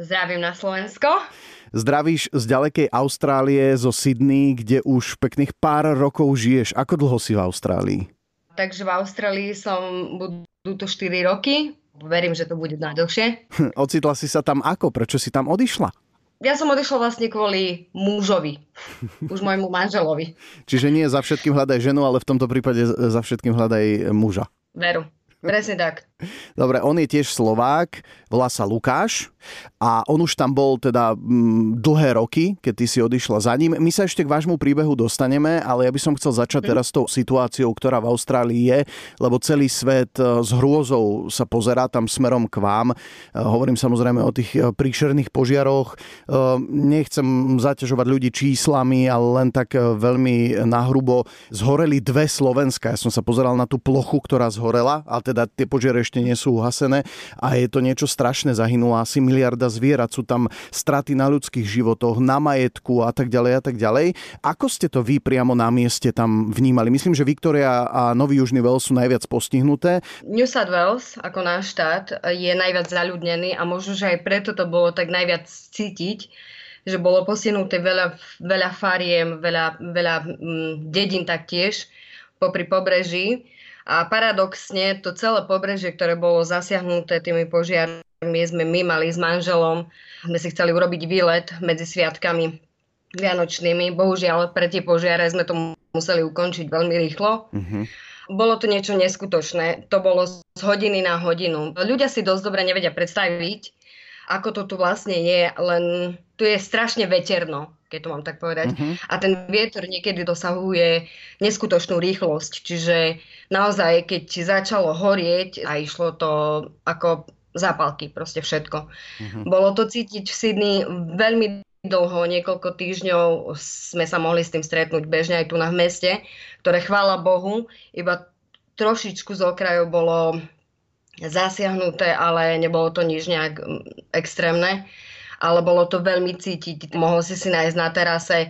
Zdravím na Slovensko. Zdravíš z ďalekej Austrálie, zo Sydney, kde už pekných pár rokov žiješ. Ako dlho si v Austrálii? Takže v Austrálii som, budú to 4 roky. Verím, že to bude najdlhšie. Ocitla si sa tam ako? Prečo si tam odišla? Ja som odišla vlastne kvôli mužovi, už môjmu manželovi. Čiže nie za všetkým hľadaj ženu, ale v tomto prípade za všetkým hľadaj muža. Veru. Presne tak. Dobre, on je tiež Slovák, volá sa Lukáš a on už tam bol teda m, mm, dlhé roky, keď ty si odišla za ním. My sa ešte k vášmu príbehu dostaneme, ale ja by som chcel začať mhm. teraz tou situáciou, ktorá v Austrálii je, lebo celý svet e, s hrôzou sa pozerá tam smerom k vám. E, hovorím samozrejme o tých e, príšerných požiaroch. Nechcem zaťažovať ľudí číslami, ale len tak veľmi nahrubo. Zhoreli dve Slovenska. Ja som sa pozeral na tú plochu, ktorá zhorela, ale teda tie požiare ešte nie sú uhasené a je to niečo strašné. Zahynula asi miliarda zvierat, sú tam straty na ľudských životoch, na majetku a tak ďalej a tak ďalej. Ako ste to vy priamo na mieste tam vnímali? Myslím, že Viktoria a Nový Južný Wales sú najviac postihnuté. New South Wales, ako náš štát, je najviac zaľudnený a možno, že aj preto to bolo tak najviac cítiť, že bolo postihnuté veľa, veľa fariem, veľa, veľa mm, dedín taktiež popri pobreží a paradoxne to celé pobrežie, ktoré bolo zasiahnuté tými požiarmi, sme my mali s manželom, sme si chceli urobiť výlet medzi sviatkami vianočnými. Bohužiaľ, pre tie požiare sme to museli ukončiť veľmi rýchlo. Mm-hmm. Bolo to niečo neskutočné. To bolo z hodiny na hodinu. Ľudia si dosť dobre nevedia predstaviť, ako to tu vlastne je, len tu je strašne veterno keď to mám tak povedať. Uh-huh. A ten vietor niekedy dosahuje neskutočnú rýchlosť, čiže naozaj, keď začalo horieť a išlo to ako zápalky, proste všetko. Uh-huh. Bolo to cítiť v Sydney veľmi dlho, niekoľko týždňov sme sa mohli s tým stretnúť bežne aj tu na v meste, ktoré chvála Bohu, iba trošičku z okrajov bolo zasiahnuté, ale nebolo to nič nejak mm, extrémne ale bolo to veľmi cítiť. Mohol si si nájsť na terase e,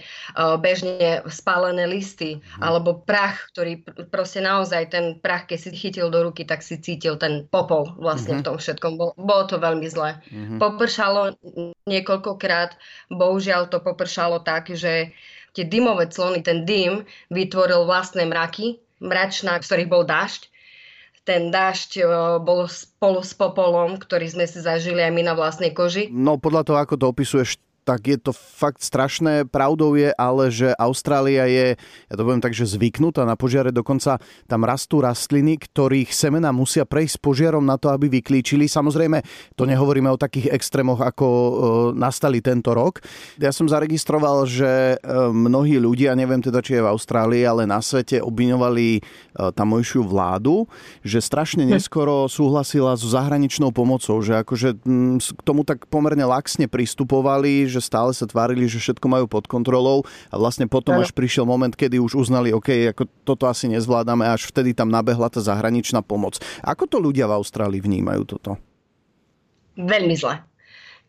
bežne spálené listy hmm. alebo prach, ktorý proste naozaj ten prach, keď si chytil do ruky, tak si cítil ten popol vlastne v tom všetkom. Bolo, bolo to veľmi zle. Hmm. Popršalo niekoľkokrát, bohužiaľ to popršalo tak, že tie dymové clony, ten dym vytvoril vlastné mraky, mračná, v ktorých bol dážď ten dážď bol spolu s popolom, ktorý sme si zažili aj my na vlastnej koži. No podľa toho, ako to opisuješ, tak je to fakt strašné. Pravdou je ale, že Austrália je, ja to poviem tak, že zvyknutá na požiare, dokonca tam rastú rastliny, ktorých semena musia prejsť požiarom na to, aby vyklíčili. Samozrejme, to nehovoríme o takých extrémoch, ako e, nastali tento rok. Ja som zaregistroval, že e, mnohí ľudia, neviem teda, či je v Austrálii, ale na svete obviňovali e, tamojšiu vládu, že strašne hm. neskoro súhlasila so zahraničnou pomocou, že akože k tomu tak pomerne laxne pristupovali, že že stále sa tvárili, že všetko majú pod kontrolou a vlastne potom až prišiel moment, kedy už uznali, OK, ako toto asi nezvládame, až vtedy tam nabehla tá zahraničná pomoc. Ako to ľudia v Austrálii vnímajú toto? Veľmi zle.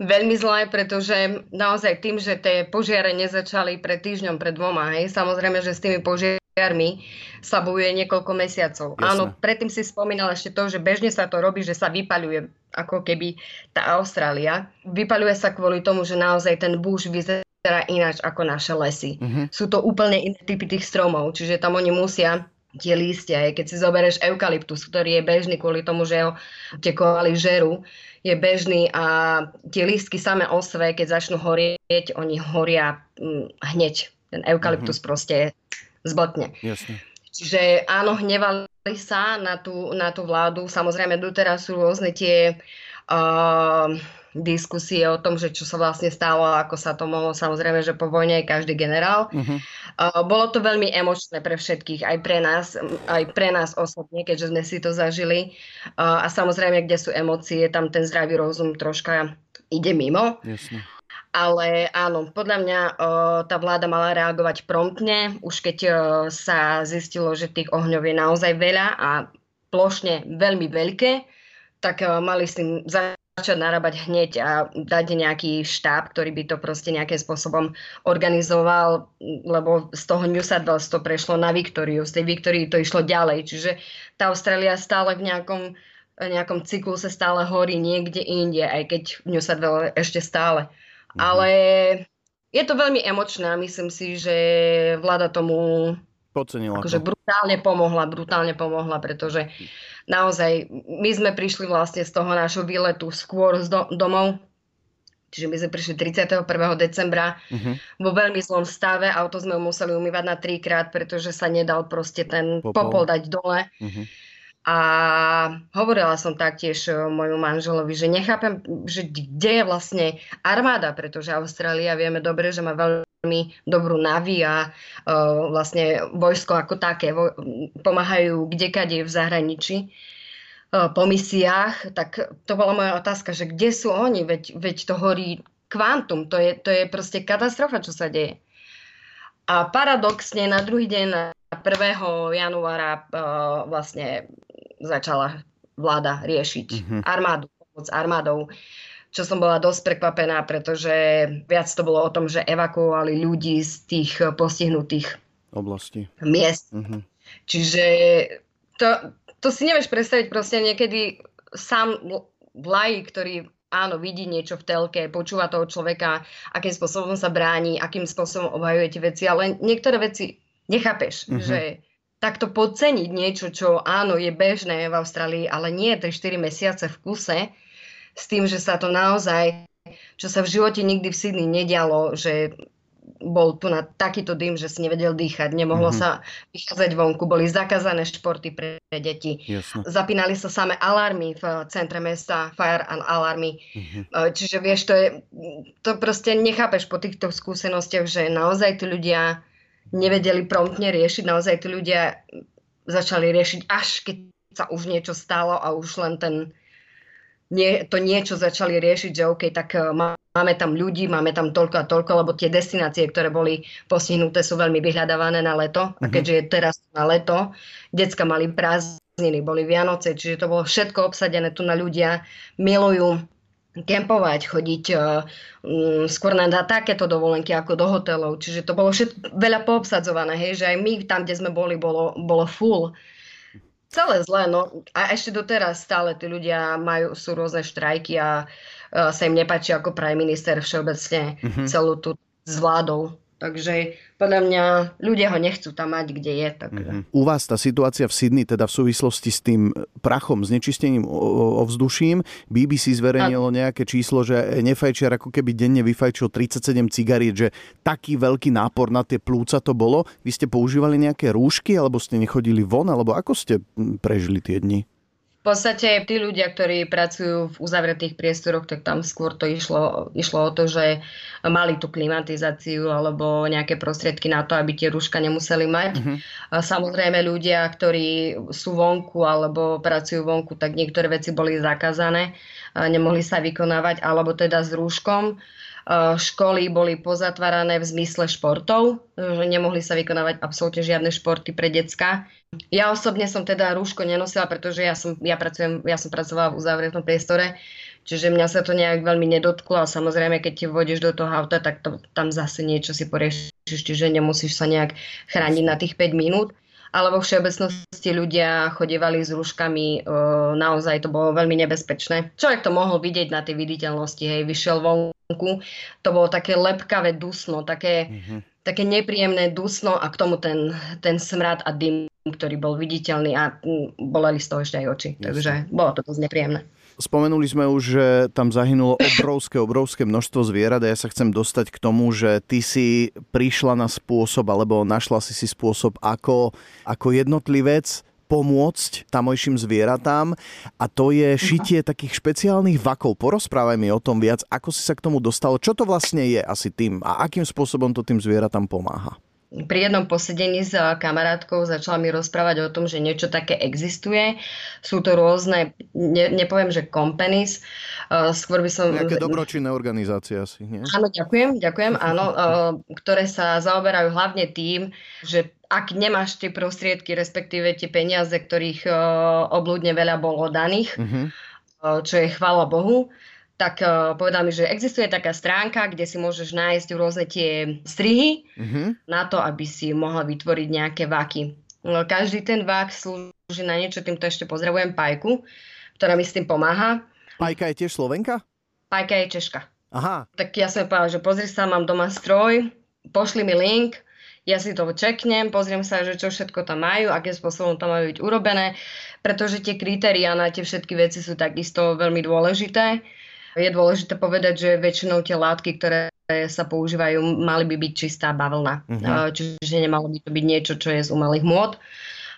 Veľmi zle, pretože naozaj tým, že tie požiare nezačali pred týždňom, pred dvoma, hej, samozrejme, že s tými požiarmi sa bojuje niekoľko mesiacov. Jasne. Áno, predtým si spomínal ešte to, že bežne sa to robí, že sa vypaľuje ako keby tá Austrália. Vypaľuje sa kvôli tomu, že naozaj ten buš vyzerá ináč ako naše lesy. Uh-huh. Sú to úplne iné typy tých stromov, čiže tam oni musia tie lístia, keď si zoberieš eukalyptus, ktorý je bežný kvôli tomu, že ho tie koaly žerú, je bežný a tie lístky same o sve, keď začnú horieť, oni horia hm, hneď. Ten eukalyptus uh-huh. proste zbltne. Jasne. Čiže áno, hnevali sa na tú, na tú vládu. Samozrejme, doteraz sú rôzne tie uh, diskusie o tom, že čo sa vlastne stalo, ako sa to mohlo, samozrejme, že po vojne je každý generál. Uh-huh. Uh, bolo to veľmi emočné pre všetkých, aj pre nás, aj pre nás osobne, keďže sme si to zažili. A samozrejme, kde sú emócie, tam ten zdravý rozum troška ide mimo. Jasne. Ale áno, podľa mňa o, tá vláda mala reagovať promptne, už keď o, sa zistilo, že tých ohňov je naozaj veľa a plošne veľmi veľké, tak o, mali s tým začať narábať hneď a dať nejaký štáb, ktorý by to proste nejakým spôsobom organizoval, lebo z toho New South Wales to prešlo na Viktoriu, z tej Viktorii to išlo ďalej, čiže tá Austrália stále v nejakom nejakom cykluse stále horí niekde inde, aj keď v ňu sa ešte stále. Mhm. Ale je to veľmi emočné a myslím si, že vláda tomu Podcenila akože to. brutálne pomohla, brutálne pomohla, pretože naozaj my sme prišli vlastne z toho nášho výletu skôr z do, domov, čiže my sme prišli 31. decembra uh-huh. vo veľmi zlom stave, auto sme museli umývať na trikrát, pretože sa nedal proste ten popol, popol dať dole. Uh-huh. A hovorila som taktiež e, môjmu manželovi, že nechápem, že kde je vlastne armáda, pretože Austrália vieme dobre, že má veľmi dobrú navi a uh, vlastne vojsko ako také vo, pomáhajú kdekade v zahraničí uh, po misiách, tak to bola moja otázka, že kde sú oni, veď, veď to horí kvantum, to je, to je proste katastrofa, čo sa deje. A paradoxne na druhý deň, na 1. januára uh, vlastne začala vláda riešiť mm-hmm. armádu, pomoc armádou čo som bola dosť prekvapená, pretože viac to bolo o tom, že evakuovali ľudí z tých postihnutých oblasti. miest. Mm-hmm. Čiže to, to si nevieš predstaviť proste niekedy sám vlaj, ktorý áno, vidí niečo v telke, počúva toho človeka, akým spôsobom sa bráni, akým spôsobom obhajuje tie veci, ale niektoré veci nechápeš, mm-hmm. že takto podceniť niečo, čo áno, je bežné v Austrálii, ale nie 3-4 mesiace v kuse, s tým, že sa to naozaj, čo sa v živote nikdy v Sydney nedialo, že bol tu na takýto dym, že si nevedel dýchať, nemohlo mm-hmm. sa vychádzať vonku, boli zakázané športy pre deti. Jasne. Zapínali sa samé alarmy v centre mesta, fire and alarmy. Mm-hmm. Čiže vieš, to je, to proste nechápeš po týchto skúsenostiach, že naozaj tí ľudia nevedeli promptne riešiť. Naozaj tí ľudia začali riešiť, až keď sa už niečo stalo a už len ten, nie, to niečo začali riešiť, že OK, tak uh, máme tam ľudí, máme tam toľko a toľko, lebo tie destinácie, ktoré boli postihnuté, sú veľmi vyhľadávané na leto. A mhm. keďže je teraz na leto, decka mali prázdniny, boli Vianoce, čiže to bolo všetko obsadené tu na ľudia, milujú kempovať, chodiť uh, um, skôr na takéto dovolenky ako do hotelov. Čiže to bolo všetko veľa poobsadzované, hej, že aj my tam, kde sme boli, bolo, bolo full. Celé zlé, no a ešte doteraz stále tí ľudia majú, sú rôzne štrajky a uh, sa im nepáči ako prime minister všeobecne mm-hmm. celú tú s vládou Takže podľa mňa ľudia ho nechcú tam mať, kde je. Tak... Mm-hmm. U vás tá situácia v Sydney, teda v súvislosti s tým prachom, znečistením ovzduším, BBC zverejnilo a... nejaké číslo, že nefajčiar ako keby denne vyfajčil 37 cigariet, že taký veľký nápor na tie plúca to bolo. Vy ste používali nejaké rúšky, alebo ste nechodili von, alebo ako ste prežili tie dni? V podstate tí ľudia, ktorí pracujú v uzavretých priestoroch, tak tam skôr to išlo, išlo o to, že mali tú klimatizáciu alebo nejaké prostriedky na to, aby tie rúška nemuseli mať. Uh-huh. Samozrejme ľudia, ktorí sú vonku alebo pracujú vonku, tak niektoré veci boli zakázané, nemohli sa vykonávať, alebo teda s rúškom. Školy boli pozatvárané v zmysle športov, že nemohli sa vykonávať absolútne žiadne športy pre decka ja osobne som teda rúško nenosila, pretože ja som, ja pracujem, ja som pracovala v uzavretom priestore, čiže mňa sa to nejak veľmi nedotklo a samozrejme, keď ti vodieš do toho auta, tak to, tam zase niečo si poriešiš, čiže nemusíš sa nejak chrániť na tých 5 minút. Ale vo všeobecnosti ľudia chodievali s rúškami, e, naozaj to bolo veľmi nebezpečné. Človek to mohol vidieť na tej viditeľnosti, hej, vyšiel vonku, to bolo také lepkavé dusno, také, mm-hmm. také nepríjemné dusno a k tomu ten, ten smrad a dym ktorý bol viditeľný a mm, boleli z toho ešte aj oči. Jasne. Takže bolo to dosť nepríjemné. Spomenuli sme už, že tam zahynulo obrovské, obrovské množstvo zvierat a ja sa chcem dostať k tomu, že ty si prišla na spôsob, alebo našla si si spôsob, ako, ako jednotlivec pomôcť tamojším zvieratám a to je šitie takých špeciálnych vakov. Porozprávaj mi o tom viac, ako si sa k tomu dostalo, čo to vlastne je asi tým a akým spôsobom to tým zvieratám pomáha pri jednom posedení s kamarátkou začala mi rozprávať o tom, že niečo také existuje. Sú to rôzne, ne, nepoviem, že companies, uh, skôr by som... Nejaké dobročinné organizácie asi, nie? Áno, ďakujem, ďakujem, áno, uh, ktoré sa zaoberajú hlavne tým, že ak nemáš tie prostriedky, respektíve tie peniaze, ktorých obľudne veľa bolo daných, uh, čo je chvála Bohu, tak uh, povedal mi, že existuje taká stránka, kde si môžeš nájsť rôzne tie strihy mm-hmm. na to, aby si mohla vytvoriť nejaké váky. No, každý ten vák slúži na niečo, týmto ešte pozdravujem Pajku, ktorá mi s tým pomáha. Pajka je tiež Slovenka? Pajka je Češka. Aha. Tak ja som povedala, že pozri sa, mám doma stroj, pošli mi link, ja si to čeknem, pozriem sa, že čo všetko tam majú, akým spôsobom to majú byť urobené, pretože tie kritériá na tie všetky veci sú takisto veľmi dôležité. Je dôležité povedať, že väčšinou tie látky, ktoré sa používajú, mali by byť čistá bavlna. Uh-huh. Čiže nemalo by to byť niečo, čo je z umelých môd.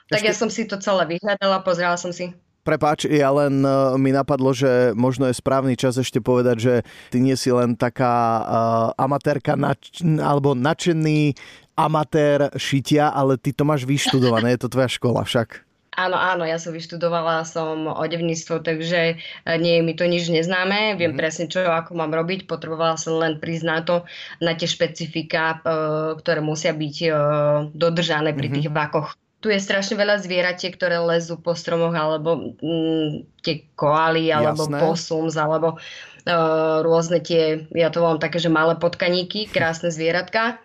Tak Ešte... ja som si to celé vyhľadala, pozrela som si Prepáč, ja len uh, mi napadlo, že možno je správny čas ešte povedať, že ty nie si len taká uh, amatérka nač- alebo nadšený amatér šitia, ale ty to máš vyštudované, je to tvoja škola však. Áno, áno, ja som vyštudovala som odevníctvo, takže e, nie je mi to nič neznáme, viem mm. presne čo, ako mám robiť, potrebovala som len na to, na tie špecifika, ktoré musia byť dodržané pri mm-hmm. tých vakoch tu je strašne veľa zvieratiek, ktoré lezú po stromoch, alebo mm, tie koaly, alebo Jasné. posums, alebo uh, rôzne tie, ja to volám také, že malé potkaníky, krásne zvieratka,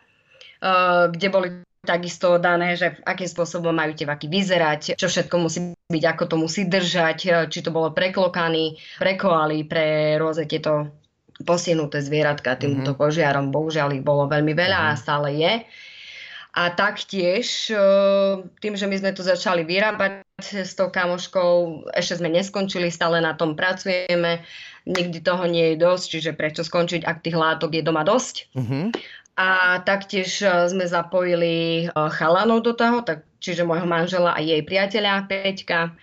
uh, kde boli takisto dané, že akým spôsobom majú tie vaky vyzerať, čo všetko musí byť, ako to musí držať, e, či to bolo preklokaný, pre koaly, pre rôzne tieto posienuté zvieratka týmto mm-hmm. požiarom. Bohužiaľ ich bolo veľmi veľa mm-hmm. a stále je. A taktiež e, tým, že my sme to začali vyrábať s tou kamoškou, ešte sme neskončili, stále na tom pracujeme, nikdy toho nie je dosť, čiže prečo skončiť, ak tých látok je doma dosť. Uh-huh. A taktiež e, sme zapojili e, chalanov do toho, tak, čiže môjho manžela a jej priateľa Peťka,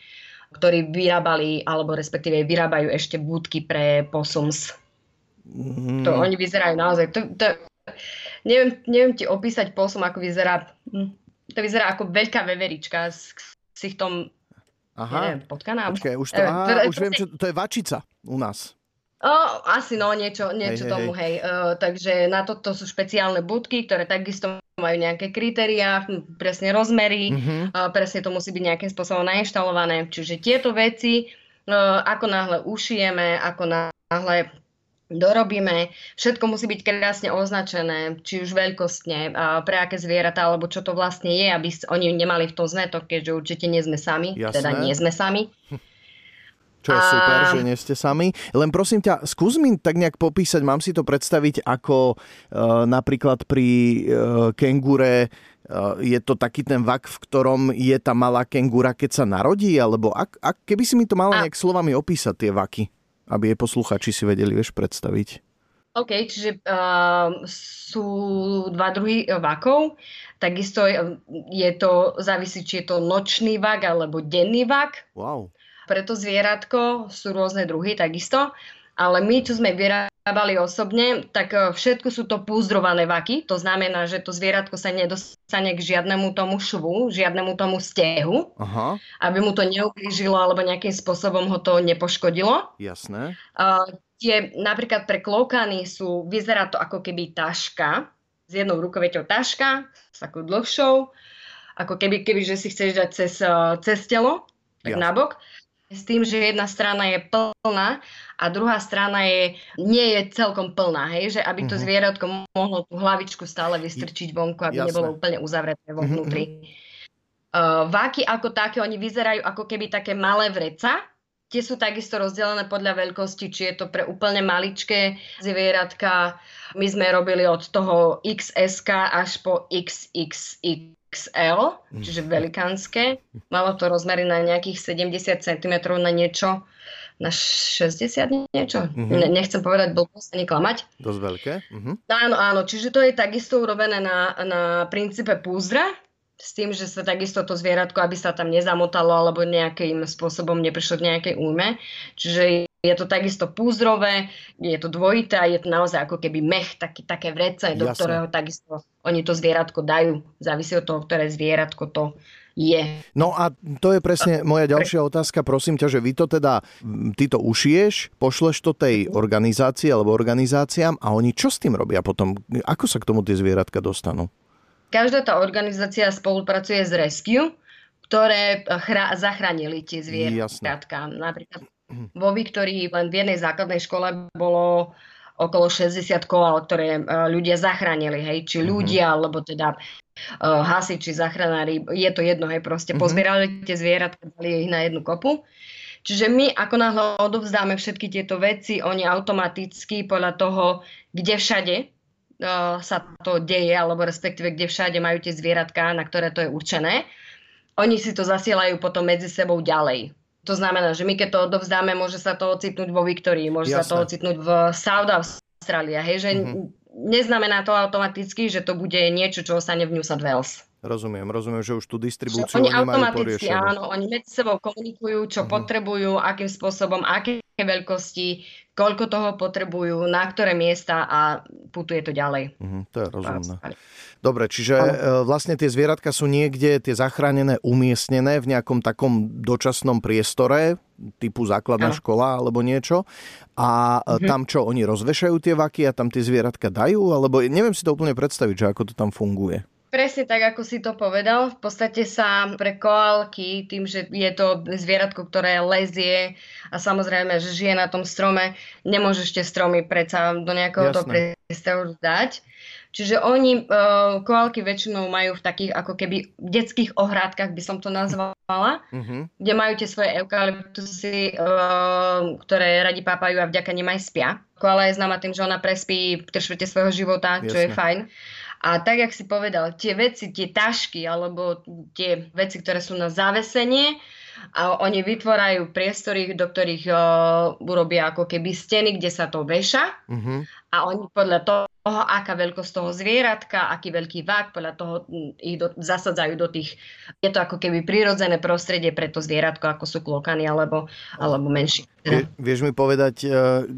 ktorí vyrábali, alebo respektíve vyrábajú ešte budky pre posums. Mm. To oni vyzerajú naozaj, to, to, neviem, neviem ti opísať posom, ako vyzerá. Hm, to vyzerá ako veľká veverička s ksichtom Aha. Neviem, potkaná. Počkej, už, to, aha, už viem, čo, to je vačica u nás. O, asi no, niečo, niečo hej, tomu, hej. hej. Uh, takže na to, to sú špeciálne budky, ktoré takisto majú nejaké kritériá, presne rozmery, uh-huh. uh, presne to musí byť nejakým spôsobom nainštalované. Čiže tieto veci, uh, ako náhle ušijeme, ako náhle dorobíme. Všetko musí byť krásne označené, či už veľkostne, pre aké zvieratá, alebo čo to vlastne je, aby oni nemali v tom zmetok, keďže určite nie sme sami, Jasné. teda nie sme sami. Čo je a... super, že nie ste sami. Len prosím ťa, skús mi tak nejak popísať, mám si to predstaviť ako e, napríklad pri e, kengure, e, je to taký ten vak, v ktorom je tá malá kengura, keď sa narodí, alebo ak, ak, keby si mi to mala nejak slovami opísať tie vaky aby je posluchači si vedeli vieš predstaviť. OK, čiže uh, sú dva druhy vakov. Takisto je, je to, závisí, či je to nočný vak alebo denný vak. Wow. Preto zvieratko sú rôzne druhy takisto. Ale my, čo sme vyrábali osobne, tak e, všetko sú to púzdrované vaky. To znamená, že to zvieratko sa nedostane k žiadnemu tomu švu, žiadnemu tomu stehu, Aha. aby mu to neublížilo alebo nejakým spôsobom ho to nepoškodilo. Jasné. Uh, tie napríklad pre klokany sú, vyzerá to ako keby taška, s jednou rukoveťou taška, s takou dlhšou, ako keby, keby že si chceš dať cez, e, cez telo, tak Jasné. nabok s tým, že jedna strana je plná a druhá strana je, nie je celkom plná, hej, že aby to uh-huh. zvieratko mohlo tú hlavičku stále vystrčiť vonku, aby Jasné. nebolo úplne uzavreté vo mhm, vnútri. Uh-huh. Uh, váky ako také, oni vyzerajú ako keby také malé vreca, Tie sú takisto rozdelené podľa veľkosti, či je to pre úplne maličké zvieratka. My sme robili od toho XSK až po XXX XL, čiže velikánske. Malo to rozmery na nejakých 70 cm na niečo, na 60 niečo. Mm-hmm. Nechcem povedať blbosť ani klamať. Dosť veľké. Mm-hmm. Áno, áno, čiže to je takisto urobené na, na princípe púzdra, s tým, že sa takisto to zvieratko, aby sa tam nezamotalo alebo nejakým spôsobom neprišlo k nejakej újme. Čiže je to takisto púzdrové, je to dvojité a je to naozaj ako keby mech, taký, také vrece, do ktorého takisto oni to zvieratko dajú. Závisí od toho, ktoré zvieratko to je. No a to je presne moja ďalšia otázka. Prosím ťa, že vy to teda, ty to ušiješ, pošleš to tej organizácii alebo organizáciám a oni čo s tým robia potom? Ako sa k tomu tie zvieratka dostanú? Každá tá organizácia spolupracuje s Rescue, ktoré chra- zachránili tie zvieratka. Napríklad vo Viktorii len v jednej základnej škole bolo okolo 60 koal, ktoré uh, ľudia zachránili, hej, či mhm. ľudia, mm-hmm. alebo teda uh, hasiči, zachranári, je to jedno, hej, proste mm-hmm. pozbierali tie zvieratka, dali ich na jednu kopu. Čiže my ako náhle odovzdáme všetky tieto veci, oni automaticky podľa toho, kde všade sa to deje, alebo respektíve kde všade majú tie zvieratka, na ktoré to je určené, oni si to zasielajú potom medzi sebou ďalej. To znamená, že my keď to odovzdáme, môže sa to ocitnúť vo Viktorii, môže Jasne. sa to ocitnúť v South Australia, hej, že mm-hmm. neznamená to automaticky, že to bude niečo, čo ostane v New South Wales. Rozumiem, rozumiem, že už tú distribúciu oni, oni automaticky, áno, oni medzi sebou komunikujú, čo uh-huh. potrebujú, akým spôsobom, aké veľkosti, koľko toho potrebujú, na ktoré miesta a putuje to ďalej. Uh-huh, to je rozumné. Dobre, čiže uh, vlastne tie zvieratka sú niekde, tie zachránené, umiestnené v nejakom takom dočasnom priestore, typu základná ano. škola alebo niečo. A uh-huh. tam čo, oni rozvešajú tie vaky a tam tie zvieratka dajú? Alebo neviem si to úplne predstaviť, že ako to tam funguje. Presne tak, ako si to povedal. V podstate sa pre koálky, tým, že je to zvieratko, ktoré lezie a samozrejme, že žije na tom strome, nemôžeš tie stromy predsa do nejakého to priestoru dať. Čiže oni, uh, koálky väčšinou majú v takých ako keby detských ohrádkach, by som to nazvala, uh-huh. kde majú tie svoje eukalyptusy, uh, ktoré radi pápajú a vďaka nim aj spia. Koala je známa tým, že ona prespí 3 svojho života, Jasne. čo je fajn. A tak, jak si povedal, tie veci, tie tašky alebo tie veci, ktoré sú na zavesenie, a oni vytvárajú priestory, do ktorých uh, urobia ako keby steny, kde sa to veša uh-huh. a oni podľa toho toho, aká veľkosť toho zvieratka, aký veľký vák, podľa toho ich do, zasadzajú do tých, je to ako keby prirodzené prostredie pre to zvieratko, ako sú klokany alebo, alebo menšie. Vie, vieš mi povedať uh,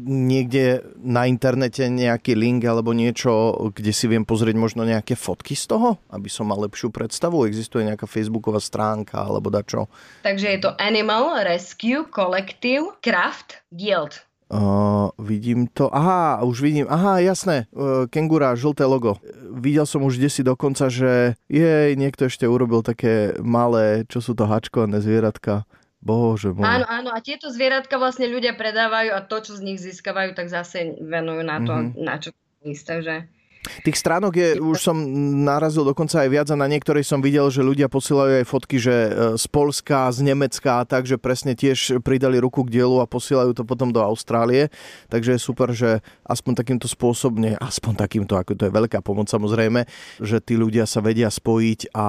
niekde na internete nejaký link alebo niečo, kde si viem pozrieť možno nejaké fotky z toho, aby som mal lepšiu predstavu? Existuje nejaká facebooková stránka alebo dačo? Takže je to Animal Rescue Collective Craft Guild. Uh, vidím to. Aha, už vidím. Aha, jasné. Uh, kengura, žlté logo. Videl som už desi dokonca, že jej, niekto ešte urobil také malé, čo sú to hačkované zvieratka. Bože môj. Áno, áno. A tieto zvieratka vlastne ľudia predávajú a to, čo z nich získavajú, tak zase venujú na to, mm-hmm. na čo Takže Tých stránok je, už som narazil dokonca aj viac a na niektorej som videl, že ľudia posielajú aj fotky, že e, z Polska, z Nemecka a tak, že presne tiež pridali ruku k dielu a posielajú to potom do Austrálie. Takže je super, že aspoň takýmto spôsobne, aspoň takýmto, ako to je veľká pomoc samozrejme, že tí ľudia sa vedia spojiť a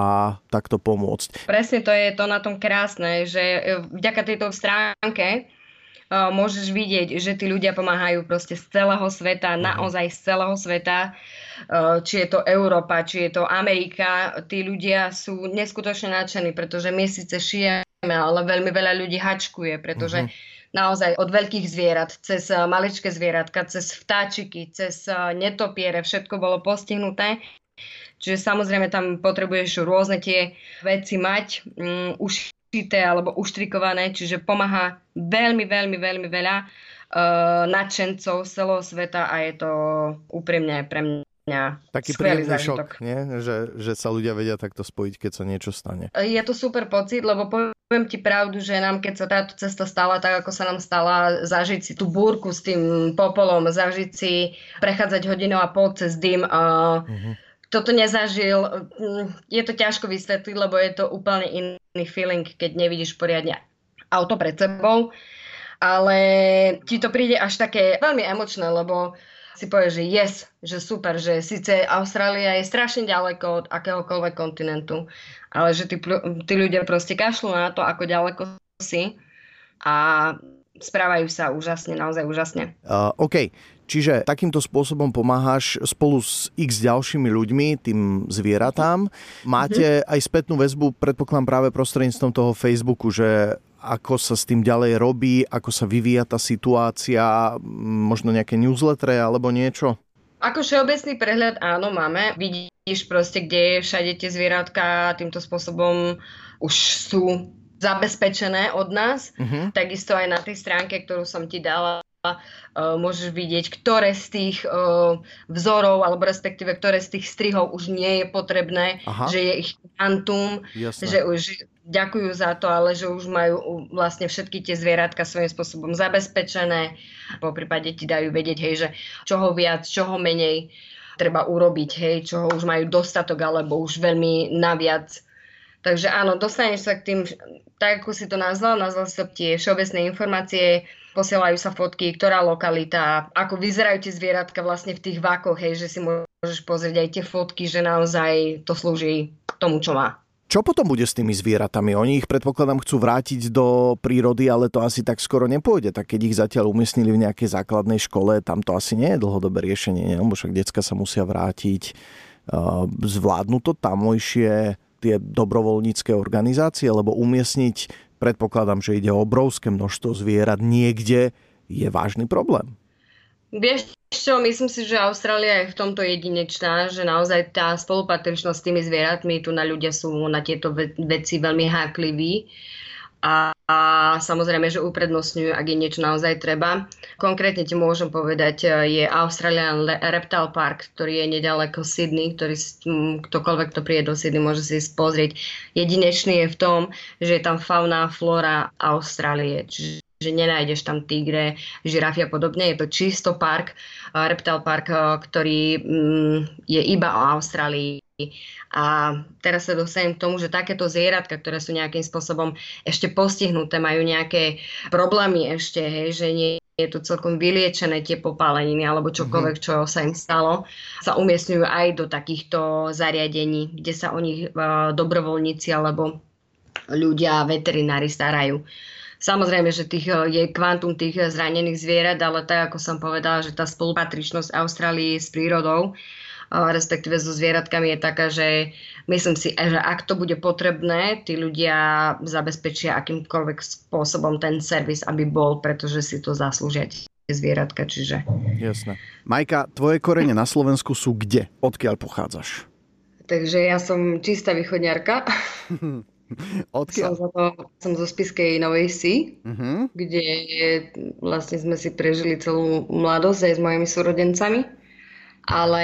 takto pomôcť. Presne to je to na tom krásne, že e, vďaka tejto stránke môžeš vidieť, že tí ľudia pomáhajú proste z celého sveta, uh-huh. naozaj z celého sveta, či je to Európa, či je to Amerika, tí ľudia sú neskutočne nadšení, pretože my síce šijeme, ale veľmi veľa ľudí hačkuje, pretože uh-huh naozaj od veľkých zvierat, cez maličké zvieratka, cez vtáčiky, cez netopiere, všetko bolo postihnuté. Čiže samozrejme tam potrebuješ rôzne tie veci mať. Um, už šité alebo uštrikované, čiže pomáha veľmi, veľmi, veľmi veľa uh, nadšencov z celého sveta a je to úprimne pre mňa taký príjemný šok, nie? Že, že sa ľudia vedia takto spojiť, keď sa niečo stane. Je to super pocit, lebo poviem ti pravdu, že nám, keď sa táto cesta stala, tak ako sa nám stala, zažiť si tú búrku s tým popolom, zažiť si, prechádzať hodinu a pol cez dym a uh-huh toto nezažil, mm, je to ťažko vysvetliť, lebo je to úplne iný feeling, keď nevidíš poriadne auto pred sebou. Ale ti to príde až také veľmi emočné, lebo si povieš, že yes, že super, že síce Austrália je strašne ďaleko od akéhokoľvek kontinentu, ale že tí, tí ľudia proste kašľú na to, ako ďaleko si a správajú sa úžasne, naozaj úžasne. Uh, OK, Čiže takýmto spôsobom pomáhaš spolu s x ďalšími ľuďmi, tým zvieratám. Máte mm-hmm. aj spätnú väzbu, predpokladám práve prostredníctvom toho Facebooku, že ako sa s tým ďalej robí, ako sa vyvíja tá situácia, možno nejaké newslettere alebo niečo? Ako všeobecný prehľad áno, máme. Vidíš proste, kde všade tie zvieratka týmto spôsobom už sú zabezpečené od nás. Uh-huh. Takisto aj na tej stránke, ktorú som ti dala, môžeš vidieť, ktoré z tých uh, vzorov, alebo respektíve ktoré z tých strihov už nie je potrebné, Aha. že je ich antum, že už ďakujú za to, ale že už majú vlastne všetky tie zvieratka svojím spôsobom zabezpečené. Po prípade ti dajú vedieť, hej, že čoho viac, čoho menej treba urobiť, hej, čoho už majú dostatok, alebo už veľmi naviac Takže áno, dostaneš sa k tým, tak ako si to nazval, nazval si to tie všeobecné informácie, posielajú sa fotky, ktorá lokalita, ako vyzerajú tie zvieratka vlastne v tých vákoch, hej, že si môžeš pozrieť aj tie fotky, že naozaj to slúži tomu, čo má. Čo potom bude s tými zvieratami? Oni ich predpokladám chcú vrátiť do prírody, ale to asi tak skoro nepôjde. Tak keď ich zatiaľ umiestnili v nejakej základnej škole, tam to asi nie je dlhodobé riešenie, nie? lebo však decka sa musia vrátiť. Zvládnu to tamojšie tie dobrovoľnícke organizácie, lebo umiestniť, predpokladám, že ide o obrovské množstvo zvierat niekde, je vážny problém. Vieš čo, myslím si, že Austrália je v tomto jedinečná, že naozaj tá spolupatričnosť s tými zvieratmi, tu na ľudia sú na tieto veci veľmi hákliví a, a samozrejme, že uprednostňujú, ak je niečo naozaj treba. Konkrétne ti môžem povedať, e, je Australian Reptile Park, ktorý je nedaleko Sydney, ktorý ktokoľvek, kto príde do Sydney, môže si pozrieť. Jedinečný je v tom, že je tam fauna a flora Austrálie, čiže že nenájdeš tam tigre, žirafy a podobne. Je to čisto park, e, reptile park, e, ktorý je iba o Austrálii a teraz sa dostanem k tomu, že takéto zvieratka, ktoré sú nejakým spôsobom ešte postihnuté, majú nejaké problémy ešte, hej, že nie je to celkom vyliečené tie popáleniny alebo čokoľvek, mhm. čo sa im stalo, sa umiestňujú aj do takýchto zariadení, kde sa o nich uh, dobrovoľníci alebo ľudia, veterinári starajú. Samozrejme, že tých, e, je kvantum tých zranených zvierat, ale tak, ako som povedala, že tá spolupatričnosť Austrálie s prírodou respektíve so zvieratkami je taká, že myslím si, že ak to bude potrebné, tí ľudia zabezpečia akýmkoľvek spôsobom ten servis, aby bol, pretože si to zaslúžia zvieratka, čiže... Jasné. Majka, tvoje korene na Slovensku sú kde? Odkiaľ pochádzaš? Takže ja som čistá východňarka. Odkiaľ? Som, to, som zo Spiskej Novej Si, uh-huh. kde vlastne sme si prežili celú mladosť aj s mojimi súrodencami ale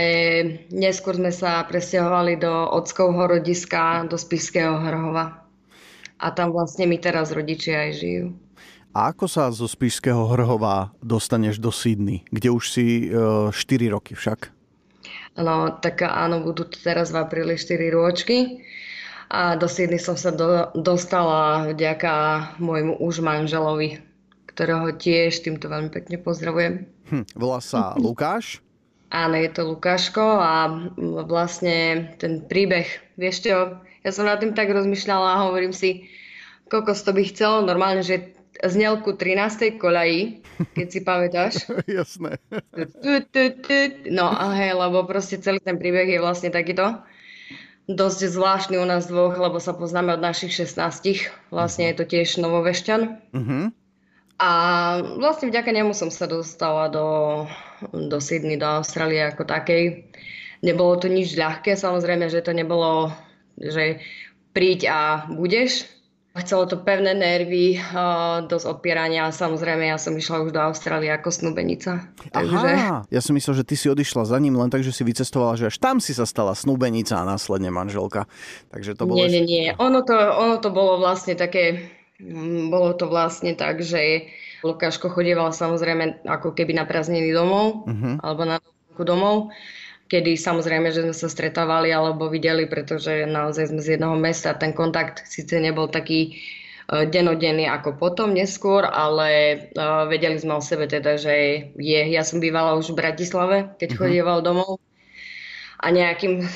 neskôr sme sa presťahovali do Ockovho rodiska, do Spišského Hrhova. A tam vlastne my teraz rodičia aj žijú. A ako sa zo Spišského Hrhova dostaneš do Sydney, kde už si e, 4 roky však? No, tak áno, budú teraz v apríli 4 ročky. A do Sydney som sa do, dostala vďaka môjmu už manželovi, ktorého tiež týmto veľmi pekne pozdravujem. Hm, volá sa Lukáš? Áno, je to Lukáško a vlastne ten príbeh, vieš čo, ja som nad tým tak rozmýšľala a hovorím si, kokos to by chcelo normálne, že znel ku 13. kolaji, keď si pamätáš. Jasné. No a hej, lebo proste celý ten príbeh je vlastne takýto dosť zvláštny u nás dvoch, lebo sa poznáme od našich 16. Vlastne je to tiež novovešťan. Uh-huh. A vlastne vďaka nemu som sa dostala do, do Sydney, do Austrálie ako takej. Nebolo to nič ľahké, samozrejme, že to nebolo, že príď a budeš. Chcelo to pevné nervy, dosť odpierania. Samozrejme, ja som išla už do Austrálie ako snúbenica. Takže... Aha, ja som myslel, že ty si odišla za ním len tak, že si vycestovala, že až tam si sa stala snúbenica a následne manželka. Takže to bolo... Nie, nie, nie. Ono to, ono to bolo vlastne také bolo to vlastne tak, že Lukáško chodieval samozrejme ako keby na prázdniny domov uh-huh. alebo na domov, kedy samozrejme, že sme sa stretávali alebo videli, pretože naozaj sme z jedného mesta. Ten kontakt síce nebol taký uh, denodenný ako potom neskôr, ale uh, vedeli sme o sebe teda, že je. Ja som bývala už v Bratislave, keď uh-huh. chodieval domov a nejakým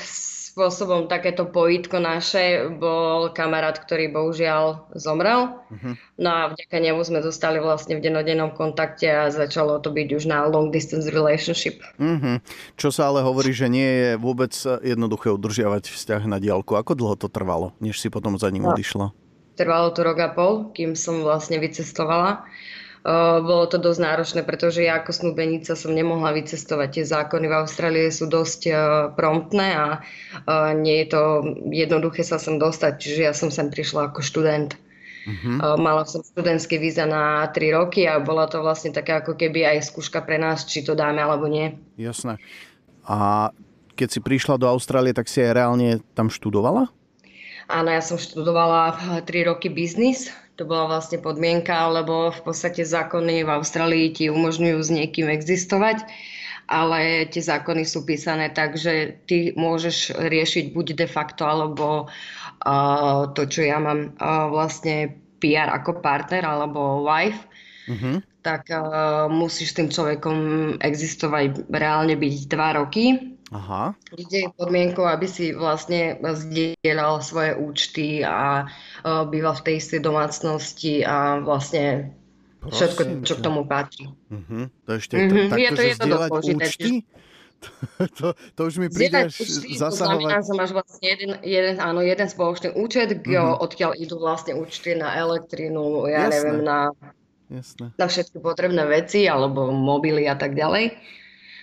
spôsobom takéto pojitko naše bol kamarát, ktorý bohužiaľ zomrel. Uh-huh. No a vďaka nemu sme zostali vlastne v denodennom kontakte a začalo to byť už na long distance relationship. Uh-huh. Čo sa ale hovorí, že nie je vôbec jednoduché udržiavať vzťah na diálku. Ako dlho to trvalo, než si potom za ním no. odišla? Trvalo to rok a pol, kým som vlastne vycestovala. Bolo to dosť náročné, pretože ja ako snúbenica som nemohla vycestovať. Tie zákony v Austrálie sú dosť promptné a nie je to jednoduché sa sem dostať, čiže ja som sem prišla ako študent. Uh-huh. Mala som študentské víza na 3 roky a bola to vlastne taká ako keby aj skúška pre nás, či to dáme alebo nie. Jasné. A keď si prišla do Austrálie, tak si aj reálne tam študovala? Áno, ja som študovala 3 roky biznis, to bola vlastne podmienka, lebo v podstate zákony v Austrálii ti umožňujú s niekým existovať ale tie zákony sú písané tak, že ty môžeš riešiť buď de facto, alebo uh, to, čo ja mám uh, vlastne PR ako partner alebo wife, uh-huh. tak uh, musíš s tým človekom existovať reálne byť dva roky. Aha. Kde je podmienkou, aby si vlastne zdieľal svoje účty a uh, býval v tej istej domácnosti a vlastne Prosím všetko, čo k tomu patrí. Uh-huh. To ešte mm-hmm. takto, je to, je to účty? to, to už mi príde zasahovať. To znamená, že máš vlastne jeden, jeden, áno, jeden spoločný účet, uh-huh. odkiaľ idú vlastne účty na elektrínu, ja Jasné. neviem, na, Jasné. na všetky potrebné veci, alebo mobily a tak ďalej.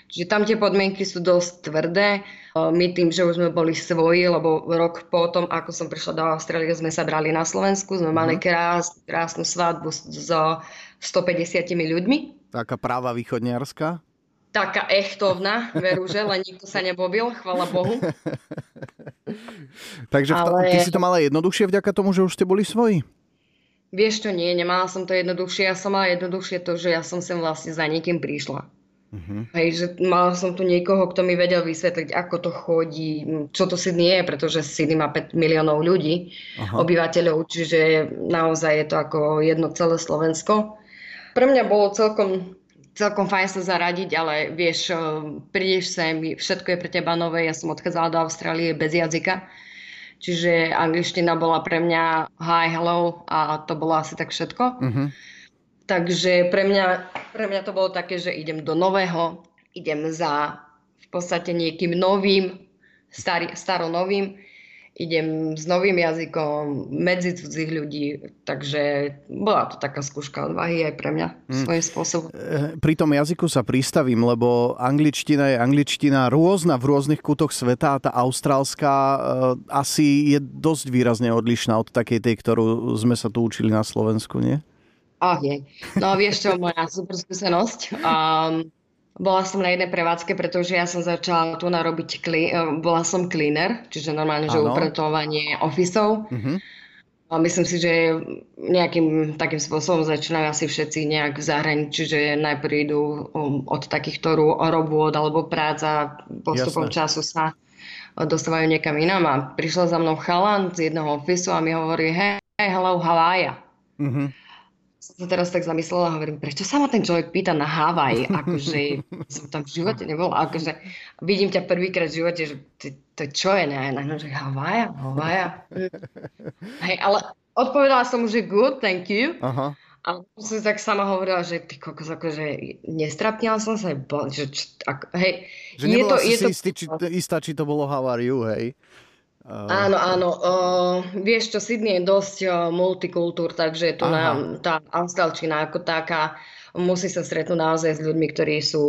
Čiže tam tie podmienky sú dosť tvrdé. My tým, že už sme boli svoji, lebo rok potom, ako som prišla do Austrálie, sme sa brali na Slovensku, sme mali mhm. krás, krásnu svadbu so 150 ľuďmi. Taká práva východniarska? Taká echtovná, veru, že len nikto sa nebobil, chvala Bohu. Takže Ale... ty si to mala jednoduchšie vďaka tomu, že už ste boli svoji? Vieš čo, nie, nemala som to jednoduchšie. Ja som mala jednoduchšie to, že ja som sem vlastne za niekým prišla. Uh-huh. Hej, že mala som tu niekoho, kto mi vedel vysvetliť, ako to chodí, čo to Sydney je, pretože Sydney má 5 miliónov ľudí, uh-huh. obyvateľov, čiže naozaj je to ako jedno celé Slovensko. Pre mňa bolo celkom, celkom fajn sa zaradiť, ale vieš, eh, prídeš sem, všetko je pre teba nové, ja som odchádzala do Austrálie bez jazyka, čiže angličtina bola pre mňa hi, hello a to bolo asi tak všetko. Uh-huh. Takže pre mňa, pre mňa to bolo také, že idem do nového, idem za v podstate niekým novým, starý, staronovým, idem s novým jazykom medzi cudzích ľudí, takže bola to taká skúška odvahy aj pre mňa mm. svojím spôsobom. Eh, pri tom jazyku sa pristavím, lebo angličtina je angličtina rôzna v rôznych kútoch sveta a tá austrálska e, asi je dosť výrazne odlišná od takej tej, ktorú sme sa tu učili na Slovensku, nie? Oh, je. No vieš čo, moja super skúsenosť. Um, bola som na jednej prevádzke, pretože ja som začala tu narobiť, clean, uh, bola som cleaner, čiže normálne, že upratovanie ofisov. Uh-huh. A myslím si, že nejakým takým spôsobom začínajú asi všetci nejak v zahraničí, že najprv idú um, od takýchto robôd alebo práca, postupom Jasne. času sa dostávajú niekam inám. A prišiel za mnou chalan z jedného ofisu a mi hovorí, hey, hello, you? Uh-huh som sa teraz tak zamyslela a hovorím, prečo sa ma ten človek pýta na Havaj, akože som tam v živote nebola, akože vidím ťa prvýkrát v živote, že ty, to čo je, ne, ne, že Havaja, Havaja. Hej, ale odpovedala som mu, že good, thank you. Aha. A som si tak sama hovorila, že ty kokos, akože nestrapnila som sa, že, ako, hej. Že je to, si je to... istý, či, istá, či to bolo you, hej? Uh... Áno, áno. Uh, vieš čo, Sydney je dosť uh, multikultúr, takže tu na, tá austrálčina ako taká musí sa stretnúť naozaj s ľuďmi, ktorí sú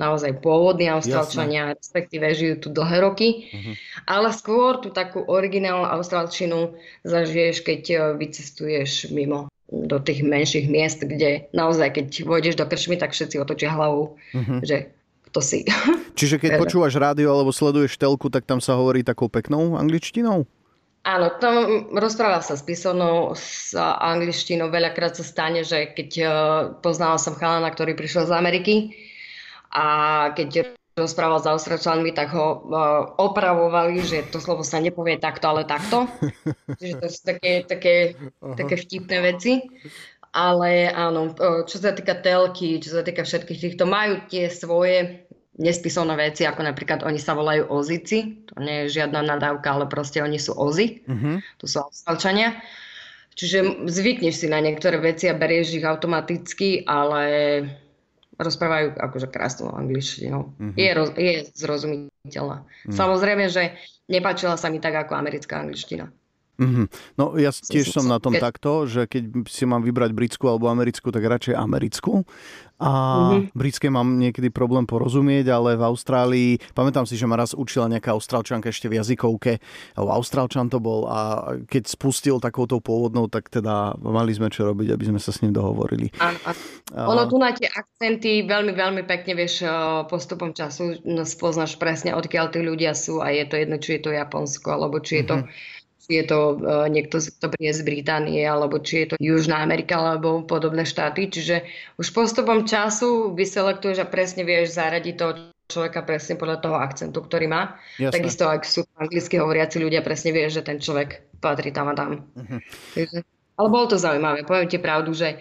naozaj pôvodní austrálčania, respektíve žijú tu dlhé roky. Uh-huh. Ale skôr tú takú originálnu austrálčinu zažiješ, keď uh, vycestuješ mimo do tých menších miest, kde naozaj, keď vojdeš do krčmy, tak všetci otočia hlavu, uh-huh. že to si. Čiže keď počúvaš rádio alebo sleduješ telku, tak tam sa hovorí takou peknou angličtinou? Áno, tam rozpráva sa s písomnou, s angličtinou. Veľakrát sa stane, že keď uh, poznala som chalana, ktorý prišiel z Ameriky a keď rozprával s Austrálčanmi, tak ho uh, opravovali, že to slovo sa nepovie takto, ale takto. Čiže to sú také, také, také vtipné veci. Ale áno, čo sa týka telky, čo sa týka všetkých týchto, majú tie svoje nespisovné veci, ako napríklad oni sa volajú ozici, to nie je žiadna nadávka, ale proste oni sú ozy, mm-hmm. to sú austrálčania. Čiže zvykneš si na niektoré veci a berieš ich automaticky, ale rozprávajú akože krásnou angličtinou. Mm-hmm. Je, roz, je zrozumiteľná. Mm. Samozrejme, že nepáčila sa mi tak ako americká angličtina. Mm-hmm. No ja tiež som na tom takto, že keď si mám vybrať britskú alebo americkú, tak radšej americkú. A mm-hmm. britské mám niekedy problém porozumieť, ale v Austrálii, pamätám si, že ma raz učila nejaká austrálčanka ešte v jazykovke, alebo austrálčan to bol a keď spustil takouto pôvodnou, tak teda mali sme čo robiť, aby sme sa s ním dohovorili. Áno, ono tu na tie akcenty veľmi, veľmi pekne vieš postupom času spoznáš presne, odkiaľ tí ľudia sú a je to jedno, či je to Japonsko, alebo či je to mm-hmm či je to uh, niekto, kto príde z Británie, alebo či je to Južná Amerika, alebo podobné štáty. Čiže už postupom času vyselektuješ a presne vieš zaradiť toho človeka presne podľa toho akcentu, ktorý má. Jasne. Takisto ak sú anglicky hovoriaci ľudia, presne vieš, že ten človek patrí tam a tam. Uh-huh. Takže, ale bolo to zaujímavé. Poviem ti pravdu, že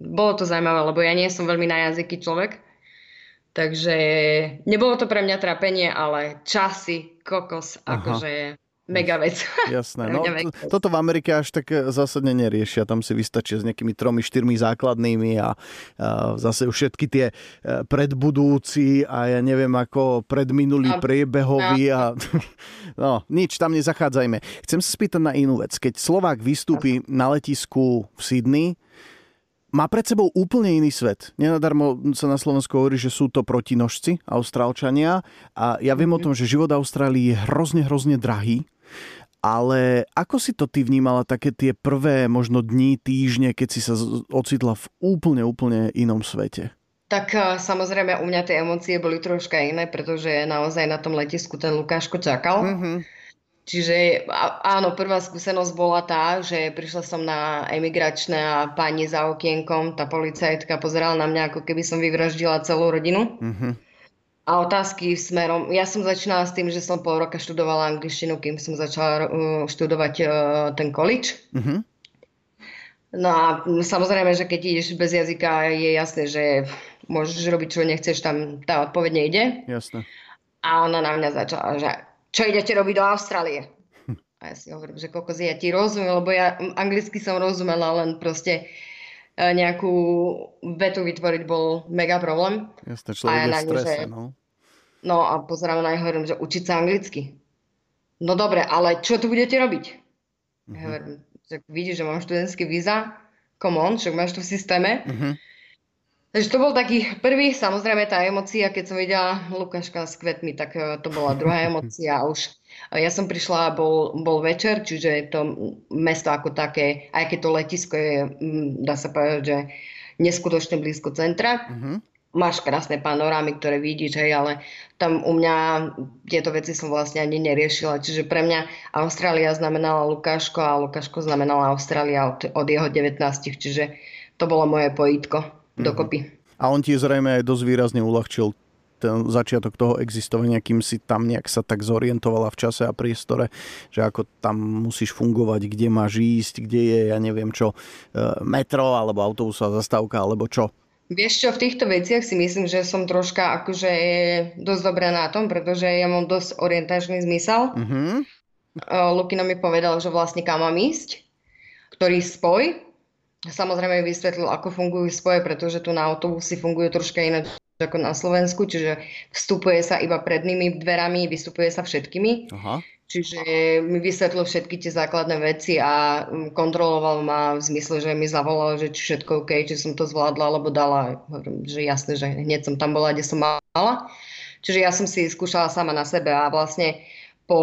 bolo to zaujímavé, lebo ja nie som veľmi na jazyky človek. Takže nebolo to pre mňa trápenie, ale časy, kokos, Aha. akože mega vec. Jasné. No, to, toto v Amerike až tak e, zásadne neriešia. Tam si vystačia s nejakými tromi, štyrmi základnými a, a zase všetky tie e, predbudúci a ja neviem ako predminulý priebehový a no, nič, tam nezachádzajme. Chcem sa spýtať na inú vec. Keď Slovák vystúpi na letisku v Sydney, má pred sebou úplne iný svet. Nenadarmo sa na Slovensku hovorí, že sú to protinožci, Austrálčania. A ja viem mm-hmm. o tom, že život Austrálii je hrozne, hrozne drahý. Ale ako si to ty vnímala také tie prvé možno dní, týždne, keď si sa ocitla v úplne, úplne inom svete? Tak eh, samozrejme u mňa tie emócie boli troška iné, pretože naozaj na tom letisku ten Lukáško čakal. Mm-hmm. Čiže áno, prvá skúsenosť bola tá, že prišla som na emigračné a pani za okienkom, tá policajtka pozerala na mňa, ako keby som vyvraždila celú rodinu. Mm-hmm a otázky smerom... Ja som začínala s tým, že som pol roka študovala angličtinu, kým som začala uh, študovať uh, ten college. Mm-hmm. No a samozrejme, že keď ideš bez jazyka, je jasné, že môžeš robiť, čo nechceš, tam tá odpoveď nejde. Jasné. A ona na mňa začala, že čo idete robiť do Austrálie? Hm. A ja si hovorím, že kokos, ja ti rozumiem, lebo ja anglicky som rozumela, len proste E, nejakú vetu vytvoriť bol mega problém. Jasne, človek a ja je strese, že, no. No a pozerám na hovorím, že učiť sa anglicky. No dobre, ale čo tu budete robiť? Uh-huh. Ja hovorím, že vidíš, že mám študentské víza, come on, však máš to v systéme. Uh-huh. Takže to bol taký prvý, samozrejme tá emocia, keď som videla Lukáška s kvetmi, tak e, to bola druhá emocia a už ja som prišla, bol, bol večer, čiže to mesto ako také, aj keď to letisko je, dá sa povedať, že neskutočne blízko centra. Uh-huh. Máš krásne panorámy, ktoré vidíš, hej, ale tam u mňa tieto veci som vlastne ani neriešila. Čiže pre mňa Austrália znamenala Lukáško a Lukáško znamenala Austrália od, od jeho 19, čiže to bolo moje pojitko. Dokopy. A on ti zrejme aj dosť výrazne uľahčil ten začiatok toho existovania, kým si tam nejak sa tak zorientovala v čase a priestore, že ako tam musíš fungovať, kde máš ísť, kde je, ja neviem čo, e, metro alebo autobusová zastávka alebo čo. Vieš čo, v týchto veciach si myslím, že som troška akože dosť dobrá na tom, pretože ja mám dosť orientačný zmysel. Mm-hmm. Lukino mi povedal, že vlastne kam mám ísť, ktorý spoj. Samozrejme vysvetlil, ako fungujú spoje, pretože tu na autobusy fungujú troška iné ako na Slovensku, čiže vstupuje sa iba prednými dverami, vystupuje sa všetkými. Aha. Čiže mi vysvetlil všetky tie základné veci a mm, kontroloval ma v zmysle, že mi zavolal, že či všetko OK, či som to zvládla alebo dala. Že jasné, že hneď som tam bola, kde som mala. Čiže ja som si skúšala sama na sebe a vlastne po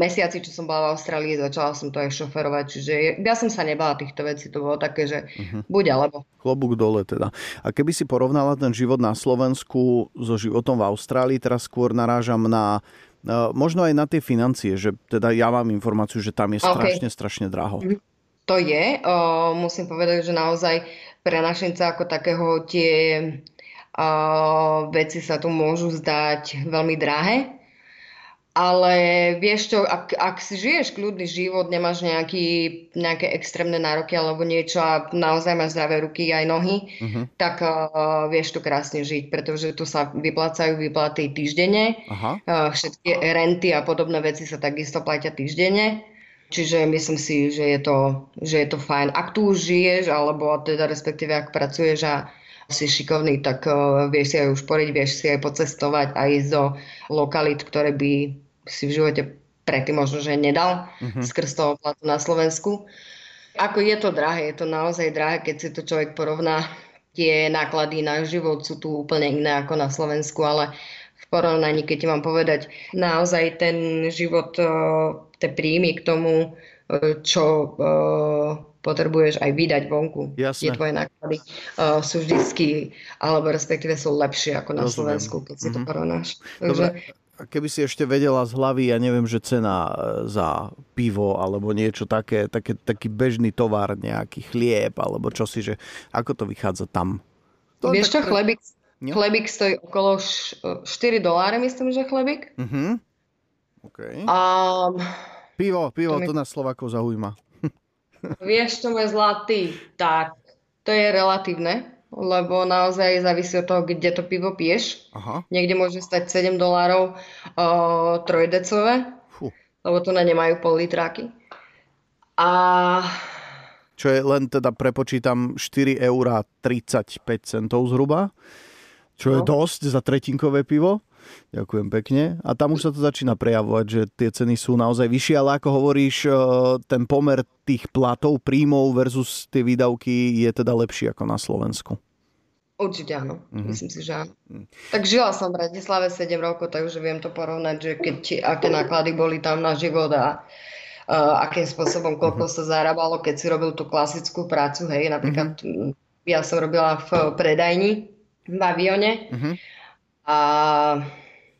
mesiaci, čo som bola v Austrálii, začala som to aj šoferovať, čiže ja som sa nebala týchto vecí, to bolo také, že uh-huh. buď alebo. Klobúk dole teda. A keby si porovnala ten život na Slovensku so životom v Austrálii, teraz skôr narážam na uh, možno aj na tie financie, že teda ja mám informáciu, že tam je strašne, okay. strašne draho. Mhm. To je, uh, musím povedať, že naozaj pre našinca ako takého tie uh, veci sa tu môžu zdať veľmi drahé, ale vieš čo, ak, ak si žiješ kľudný život, nemáš nejaký, nejaké extrémne nároky alebo niečo a naozaj máš zdravé ruky aj nohy, uh-huh. tak uh, vieš tu krásne žiť, pretože tu sa vyplácajú výplaty týždenne, uh, všetky renty a podobné veci sa takisto platia týždenne. Čiže myslím si, že je to, že je to fajn. Ak tu žiješ, alebo teda respektíve ak pracuješ a si šikovný, tak uh, vieš si aj už poriť, vieš si aj pocestovať a ísť do lokalit, ktoré by si v živote predtým možno, že nedal uh-huh. skrz toho platu na Slovensku. Ako je to drahé, je to naozaj drahé, keď si to človek porovná. Tie náklady na život sú tu úplne iné ako na Slovensku, ale v porovnaní, keď ti mám povedať, naozaj ten život, eh, tie príjmy k tomu, eh, čo eh, potrebuješ aj vydať vonku. Jasne. Tie tvoje náklady uh, sú vždycky, alebo respektíve sú lepšie ako na Rozumiem. Slovensku, keď si mm-hmm. to mhm. porovnáš. Takže... Dobre, keby si ešte vedela z hlavy, ja neviem, že cena e, za pivo alebo niečo také, také taký bežný tovar, nejaký chlieb alebo čo si, že ako to vychádza tam? To Vieš čo, chlebík, chlebík stojí okolo 4 doláre, myslím, že chlebík. Uh-huh. Okay. Um, pivo, pivo, to, mi... to nás Slovakov zaujíma. Vieš čo, môj zlatý, tak to je relatívne lebo naozaj závisí od toho, kde to pivo piješ. Aha. Niekde môže stať 7 dolárov trojdecové, lebo tu na nemajú pol litráky. A... Čo je len teda prepočítam 4 eur 35 centov zhruba, čo no. je dosť za tretinkové pivo. Ďakujem pekne. A tam už sa to začína prejavovať, že tie ceny sú naozaj vyššie, ale ako hovoríš, ten pomer tých platov, príjmov versus tie výdavky je teda lepší ako na Slovensku. Určite áno, mm-hmm. myslím si, že áno. Mm. Tak žila som v Bratislave 7 rokov, takže viem to porovnať, že keď, aké náklady boli tam na život a uh, akým spôsobom, koľko mm-hmm. sa zarábalo, keď si robil tú klasickú prácu, hej, napríklad mm-hmm. ja som robila v predajni v avione mm-hmm. A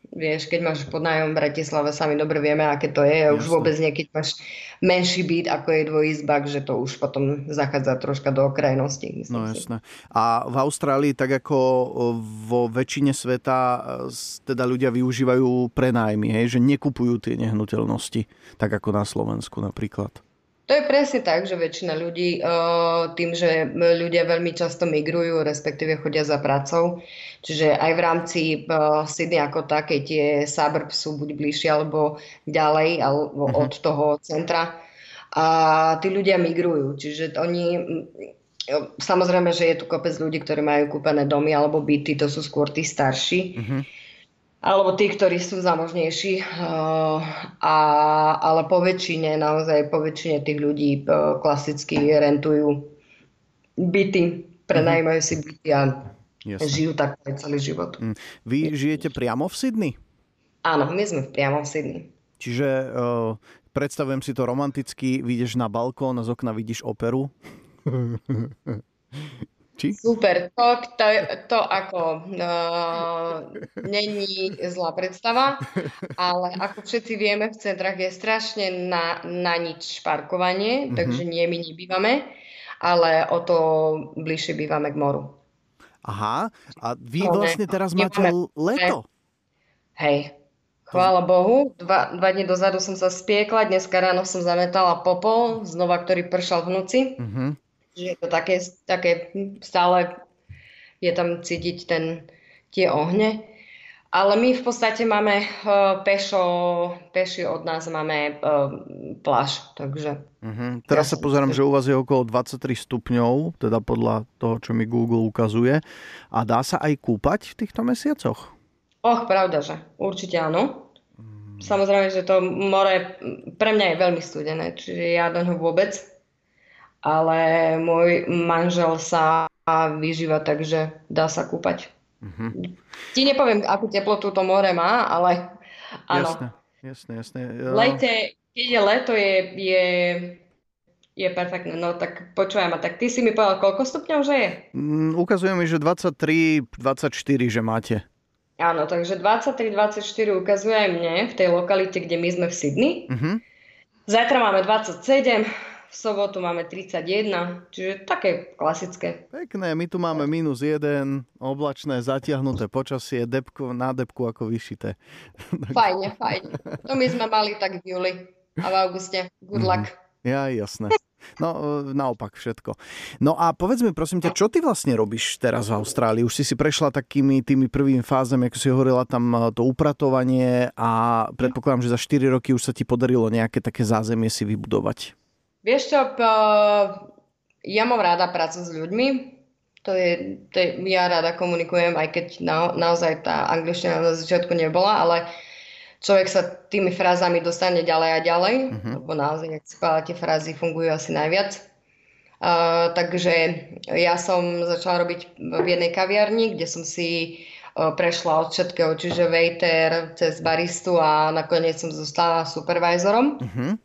Vieš, keď máš podnájom v Bratislave, sami dobre vieme, aké to je. Jasne. Už vôbec nie, keď máš menší byt, ako je dvojizbak, že to už potom zachádza troška do okrajnosti. No jasné. A v Austrálii, tak ako vo väčšine sveta, teda ľudia využívajú prenájmy, hej, že nekupujú tie nehnuteľnosti, tak ako na Slovensku napríklad. To je presne tak, že väčšina ľudí tým, že ľudia veľmi často migrujú, respektíve chodia za pracou, čiže aj v rámci Sydney ako také tie suburbs sú buď bližšie alebo ďalej alebo uh-huh. od toho centra a tí ľudia migrujú, čiže oni Samozrejme, že je tu kopec ľudí, ktorí majú kúpené domy alebo byty, to sú skôr tí starší. Uh-huh alebo tí, ktorí sú zamožnejší, uh, a, ale po väčšine, naozaj po väčšine tých ľudí uh, klasicky rentujú byty, prenajímajú si byty a Jasne. žijú tak aj celý život. Mm. Vy žijete priamo v Sydney? Áno, my sme priamo v Sydney. Čiže uh, predstavujem si to romanticky, vyjdeš na balkón a z okna vidíš operu. Či? Super, to, to, to ako uh, není zlá predstava, ale ako všetci vieme, v centrách je strašne na, na nič parkovanie, mm-hmm. takže nie my nebývame, ale o to bližšie bývame k moru. Aha, a vy no, vlastne teraz máte leto. Hej, chvála Bohu. Dva, dva dní dozadu som sa spiekla, dneska ráno som zametala popol, znova, ktorý pršal v noci. Mm-hmm je to také, také stále je tam cítiť ten, tie ohne. Ale my v podstate máme uh, pešo, peši od nás máme uh, pláž, takže... Uh-huh. Teraz ja sa pozerám, že u vás je okolo 23 stupňov, teda podľa toho, čo mi Google ukazuje. A dá sa aj kúpať v týchto mesiacoch? Och, pravda, že určite áno. Samozrejme, že to more pre mňa je veľmi studené, čiže ja do ňoho vôbec ale môj manžel sa vyžíva, takže dá sa kúpať. Uh-huh. Ti nepoviem, akú teplotu to more má, ale áno. Jasné, jasné, jasné. Ja... Lete, keď je leto, je, je, je perfektné. No tak počujem, a tak ty si mi povedal, koľko stupňov, že je? Mm, ukazuje mi, že 23, 24, že máte. Áno, takže 23, 24 ukazuje aj mne v tej lokalite, kde my sme v Sydney. Uh-huh. Zajtra máme 27, v sobotu máme 31, čiže také klasické. Pekné, my tu máme minus 1, oblačné, zatiahnuté počasie, depku, na depku ako vyšité. Fajne, fajne. To my sme mali tak v júli a v auguste. Good luck. Mm, ja, jasné. No, e, naopak všetko. No a povedz mi, prosím ťa, čo ty vlastne robíš teraz v Austrálii? Už si si prešla takými tými prvými fázami, ako si hovorila, tam e, to upratovanie a predpokladám, že za 4 roky už sa ti podarilo nejaké také zázemie si vybudovať. Vieš čo, ja mám rada prácu s ľuďmi, to je, to je, ja rada komunikujem, aj keď na, naozaj tá angličtina na začiatku nebola, ale človek sa tými frázami dostane ďalej a ďalej, uh-huh. lebo naozaj, ak si tie frázy fungujú asi najviac. Uh, takže ja som začala robiť v jednej kaviarni, kde som si uh, prešla od všetkého, čiže waiter cez baristu a nakoniec som zostala supervisorom. Uh-huh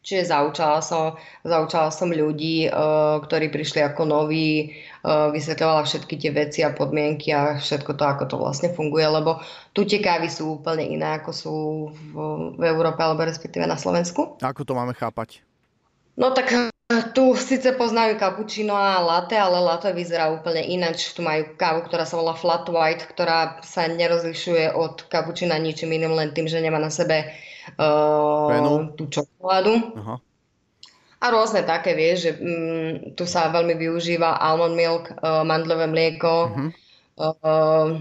Čiže zaučala som, zaučala som ľudí, uh, ktorí prišli ako noví, uh, vysvetľovala všetky tie veci a podmienky a všetko to, ako to vlastne funguje, lebo tu tie kávy sú úplne iné, ako sú v, v Európe alebo respektíve na Slovensku. Ako to máme chápať? No tak tu síce poznajú cappuccino a latte, ale latte vyzerá úplne ináč. Tu majú kávu, ktorá sa volá flat white, ktorá sa nerozlišuje od cappuccina ničím iným, len tým, že nemá na sebe uh, tú čokoládu. Aha. A rôzne také, vieš, že um, tu sa veľmi využíva almond milk, uh, mandlové mlieko. Uh-huh. Uh,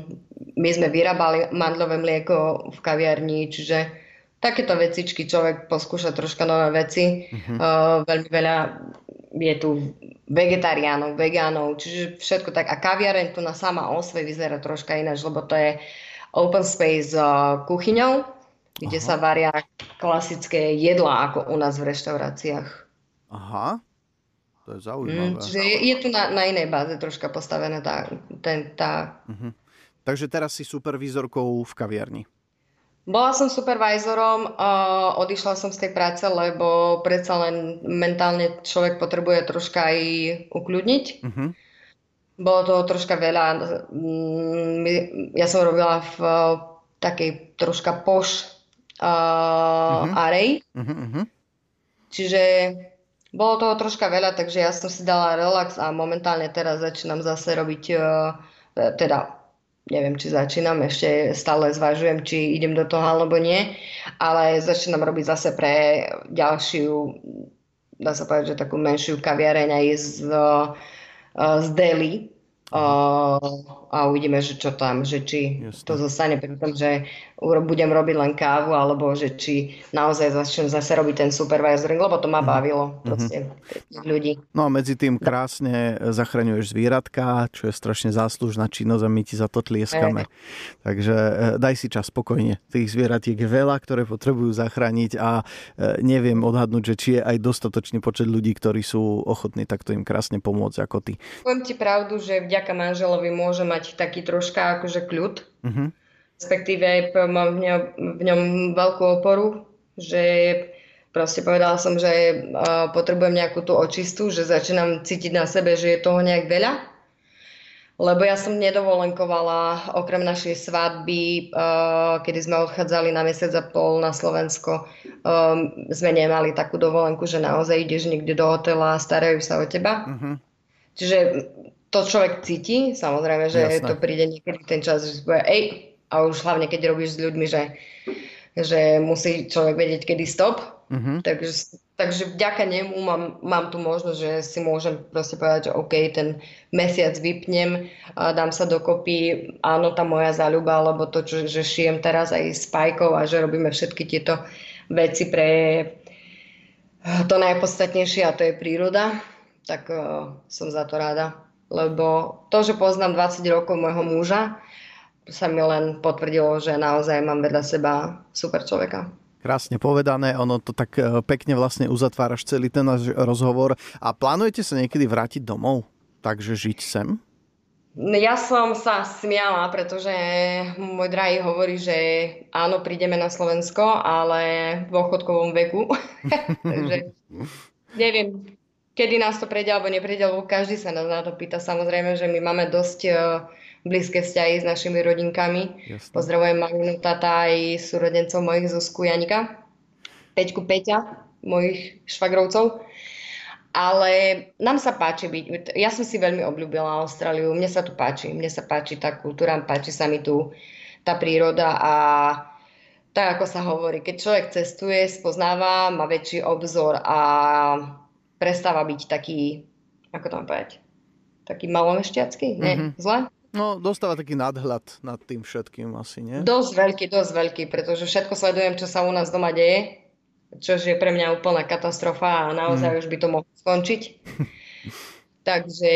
my sme vyrábali mandlové mlieko v kaviarni, čiže takéto vecičky človek poskúša troška nové veci. Uh-huh. Uh, veľmi veľa je tu vegetariánov, vegánov, čiže všetko tak. A kaviareň tu na sama o vyzerá troška ináč, lebo to je open space uh, kuchyňou kde Aha. sa varia klasické jedlá, ako u nás v reštauráciách. Aha, to je zaujímavé. Mm, čiže je, je tu na, na inej báze troška postavené tá... Ten, tá... Uh-huh. Takže teraz si supervízorkou v kaviarni. Bola som supervizorom, uh, odišla som z tej práce, lebo predsa len mentálne človek potrebuje troška aj ukľudniť. Uh-huh. Bolo to troška veľa. Mm, ja som robila v takej troška poš uh, uh-huh. array. Uh-huh, uh-huh. Čiže bolo toho troška veľa, takže ja som si dala relax a momentálne teraz začínam zase robiť, uh, teda neviem, či začínam, ešte stále zvažujem, či idem do toho alebo nie, ale začínam robiť zase pre ďalšiu, dá sa povedať, že takú menšiu kaviareň aj z, uh, z Delhi, a uvidíme, že čo tam, že či Jasne. to zostane pri tom, že budem robiť len kávu, alebo že či naozaj začnem zase robiť ten supervisoring, lebo to ma mhm. bavilo proste mm-hmm. ľudí. No a medzi tým krásne zachraňuješ zvieratka, čo je strašne záslužná činnosť a my ti za to tlieskame. E. Takže daj si čas spokojne. Tých zvieratiek je veľa, ktoré potrebujú zachrániť a e, neviem odhadnúť, že či je aj dostatočný počet ľudí, ktorí sú ochotní takto im krásne pomôcť ako ty. Poviem ti pravdu, že vďaka manželovi môže mať taký troška akože kľud. Uh-huh respektíve mám v ňom, v ňom veľkú oporu, že proste povedala som, že potrebujem nejakú tú očistu, že začínam cítiť na sebe, že je toho nejak veľa. Lebo ja som nedovolenkovala, okrem našej svadby, kedy sme odchádzali na mesiac a pol na Slovensko, sme nemali takú dovolenku, že naozaj ideš niekde do hotela a starajú sa o teba. Uh-huh. Čiže to človek cíti, samozrejme, že Jasne. to príde niekedy ten čas, že povie, ej, a už hlavne keď robíš s ľuďmi, že, že musí človek vedieť, kedy stop. Uh-huh. Takže, takže vďaka nemu mám, mám tu možnosť, že si môžem proste povedať, že OK, ten mesiac vypnem, a dám sa dokopy, áno, tá moja záľuba, alebo to, čo, že šijem teraz aj s pajkou a že robíme všetky tieto veci pre to najpodstatnejšie a to je príroda, tak uh, som za to rada. Lebo to, že poznám 20 rokov môjho muža, sa mi len potvrdilo, že naozaj mám vedľa seba super človeka. Krásne povedané, ono to tak e, pekne vlastne uzatváraš celý ten náš rozhovor. A plánujete sa niekedy vrátiť domov? Takže žiť sem? Ja som sa smiala, pretože môj drahý hovorí, že áno, prídeme na Slovensko, ale v dôchodkovom veku. Takže neviem, kedy nás to prejde alebo neprejde, lebo každý sa nás na to pýta. Samozrejme, že my máme dosť e, blízke vzťahy s našimi rodinkami. Jasne. Pozdravujem maminu, tata aj súrodencov mojich Zuzku Janika, Peťku Peťa, mojich švagrovcov. Ale nám sa páči byť. Ja som si veľmi obľúbila Austráliu. Mne sa tu páči. Mne sa páči tá kultúra, páči sa mi tu tá príroda a tak ako sa hovorí, keď človek cestuje, spoznáva, má väčší obzor a prestáva byť taký, ako to mám povedať, taký malomešťacký, nie? Mm-hmm. Zle? No, dostáva taký nadhľad nad tým všetkým asi, nie? Dosť veľký, dosť veľký, pretože všetko sledujem, čo sa u nás doma deje, čo je pre mňa úplná katastrofa a naozaj mm. už by to mohlo skončiť. Takže,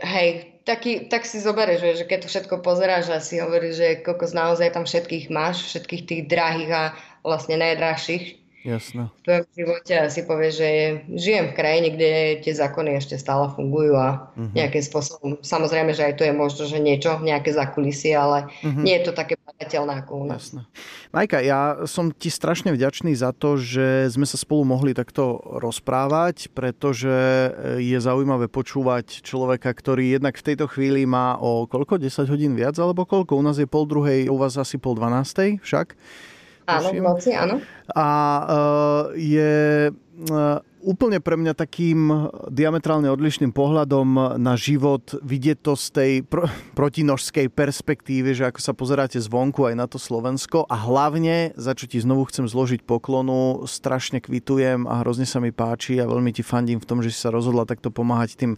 hej, taký, tak si zoberieš, že, že keď to všetko pozeráš a si hovoríš, že kokos naozaj tam všetkých máš, všetkých tých drahých a vlastne najdrahších, Jasné. v tvojom živote a si povieš, že žijem v krajine, kde tie zákony ešte stále fungujú a uh-huh. nejakým spôsobom, samozrejme, že aj tu je možno, že niečo, nejaké zakulisie, ale uh-huh. nie je to také badateľné ako u nás. Jasné. Majka, ja som ti strašne vďačný za to, že sme sa spolu mohli takto rozprávať, pretože je zaujímavé počúvať človeka, ktorý jednak v tejto chvíli má o koľko? 10 hodín viac alebo koľko? U nás je pol druhej, u vás asi pol dvanástej však? Áno, v noci, áno. A uh, je uh, úplne pre mňa takým diametrálne odlišným pohľadom na život vidieť to z tej pr- protinožskej perspektívy, že ako sa pozeráte zvonku aj na to Slovensko a hlavne, za čo ti znovu chcem zložiť poklonu, strašne kvitujem a hrozne sa mi páči a veľmi ti fandím v tom, že si sa rozhodla takto pomáhať tým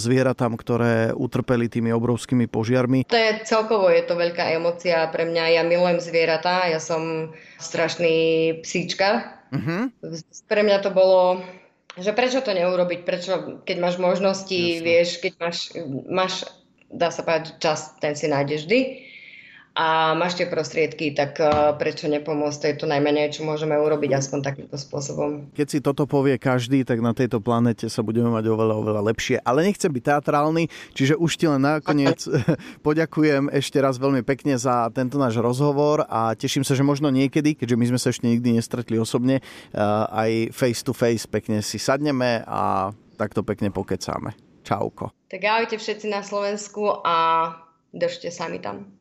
zvieratám, ktoré utrpeli tými obrovskými požiarmi. To je celkovo, je to veľká emocia pre mňa. Ja milujem zvieratá, ja som strašný psíčka, Uh-huh. Pre mňa to bolo, že prečo to neurobiť, prečo, keď máš možnosti, Jasne. vieš, keď máš, máš, dá sa povedať, čas, ten si nájdeš vždy a máš tie prostriedky, tak eh, prečo nepomôcť? To je to najmenej, čo môžeme urobiť aspoň takýmto spôsobom. Keď si toto povie každý, tak na tejto planete sa budeme mať oveľa, oveľa lepšie. Ale nechcem byť teatrálny, čiže už ti len nakoniec poďakujem ešte raz veľmi pekne za tento náš rozhovor a teším sa, že možno niekedy, keďže my sme sa ešte nikdy nestretli osobne, eh, aj face to face pekne si sadneme a takto pekne pokecáme. Čauko. Tak ahojte všetci na Slovensku a držte sa mi tam.